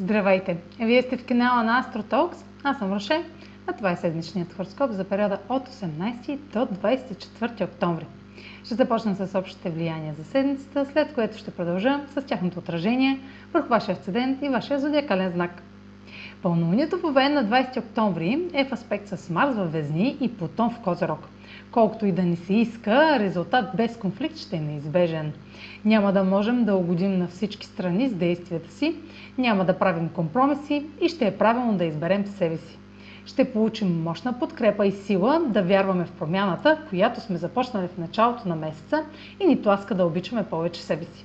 Здравейте! Вие сте в канала на AstroTalks. Аз съм Роше, а това е седмичният хороскоп за периода от 18 до 24 октомври. Ще започна с общите влияния за седмицата, след което ще продължа с тяхното отражение върху вашия асцендент и вашия зодиакален знак. Пълнолунието в Овен на 20 октомври е в аспект с Марс във Везни и Плутон в Козерог. Колкото и да ни се иска, резултат без конфликт ще е неизбежен. Няма да можем да угодим на всички страни с действията си, няма да правим компромиси и ще е правилно да изберем себе си. Ще получим мощна подкрепа и сила да вярваме в промяната, която сме започнали в началото на месеца и ни тласка да обичаме повече себе си.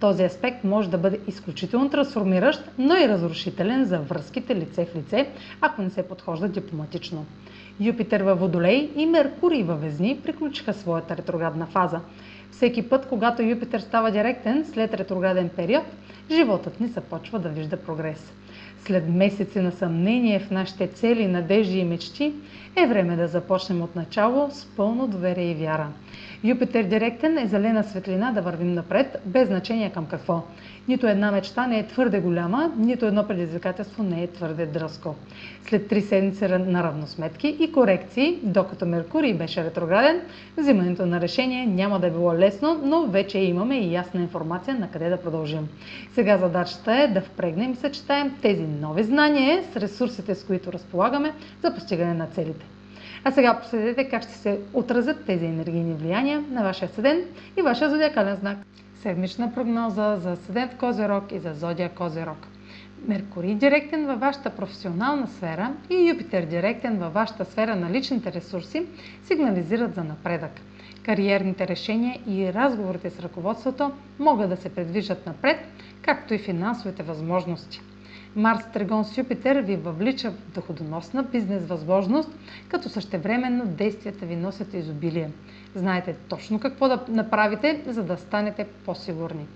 Този аспект може да бъде изключително трансформиращ, но и разрушителен за връзките лице в лице, ако не се подхожда дипломатично. Юпитер във Водолей и Меркурий във Везни приключиха своята ретроградна фаза. Всеки път, когато Юпитер става директен след ретрограден период, животът ни започва да вижда прогрес. След месеци на съмнение в нашите цели, надежди и мечти, е време да започнем от начало с пълно доверие и вяра. Юпитер директен е зелена светлина да вървим напред, без значение към какво. Нито една мечта не е твърде голяма, нито едно предизвикателство не е твърде дръско. След три седмици на равносметки и корекции, докато Меркурий беше ретрограден, взимането на решение няма да е било лесно, но вече имаме и ясна информация на къде да продължим. Сега задачата е да впрегнем и съчетаем тези нови знания с ресурсите, с които разполагаме за постигане на целите. А сега последете как ще се отразят тези енергийни влияния на вашия седен и вашия зодиакален знак. Седмична прогноза за седент Козерог и за зодия Козерог. Меркурий директен във вашата професионална сфера и Юпитер директен във вашата сфера на личните ресурси сигнализират за напредък. Кариерните решения и разговорите с ръководството могат да се предвижат напред, както и финансовите възможности. Марс Тригон с Юпитер ви въвлича в доходоносна бизнес възможност, като същевременно действията ви носят изобилие. Знаете точно какво да направите, за да станете по-сигурни.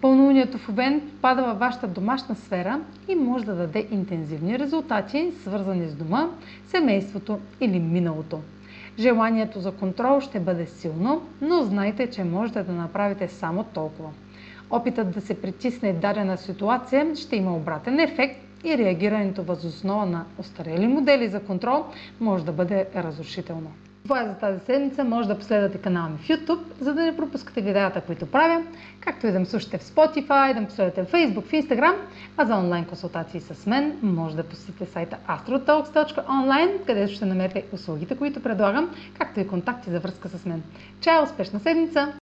Пълнолунието в Овен пада във вашата домашна сфера и може да даде интензивни резултати, свързани с дома, семейството или миналото. Желанието за контрол ще бъде силно, но знайте, че можете да направите само толкова. Опитът да се притисне дадена ситуация ще има обратен ефект и реагирането възоснова на остарели модели за контрол може да бъде разрушително. Това е за тази седмица. Може да последвате канала ми в YouTube, за да не пропускате видеята, които правя, както и да ме слушате в Spotify, да ме последвате в Facebook, в Instagram, а за онлайн консултации с мен може да посетите сайта astrotalks.online, където ще намерите услугите, които предлагам, както и контакти за връзка с мен. Чао! Успешна седмица!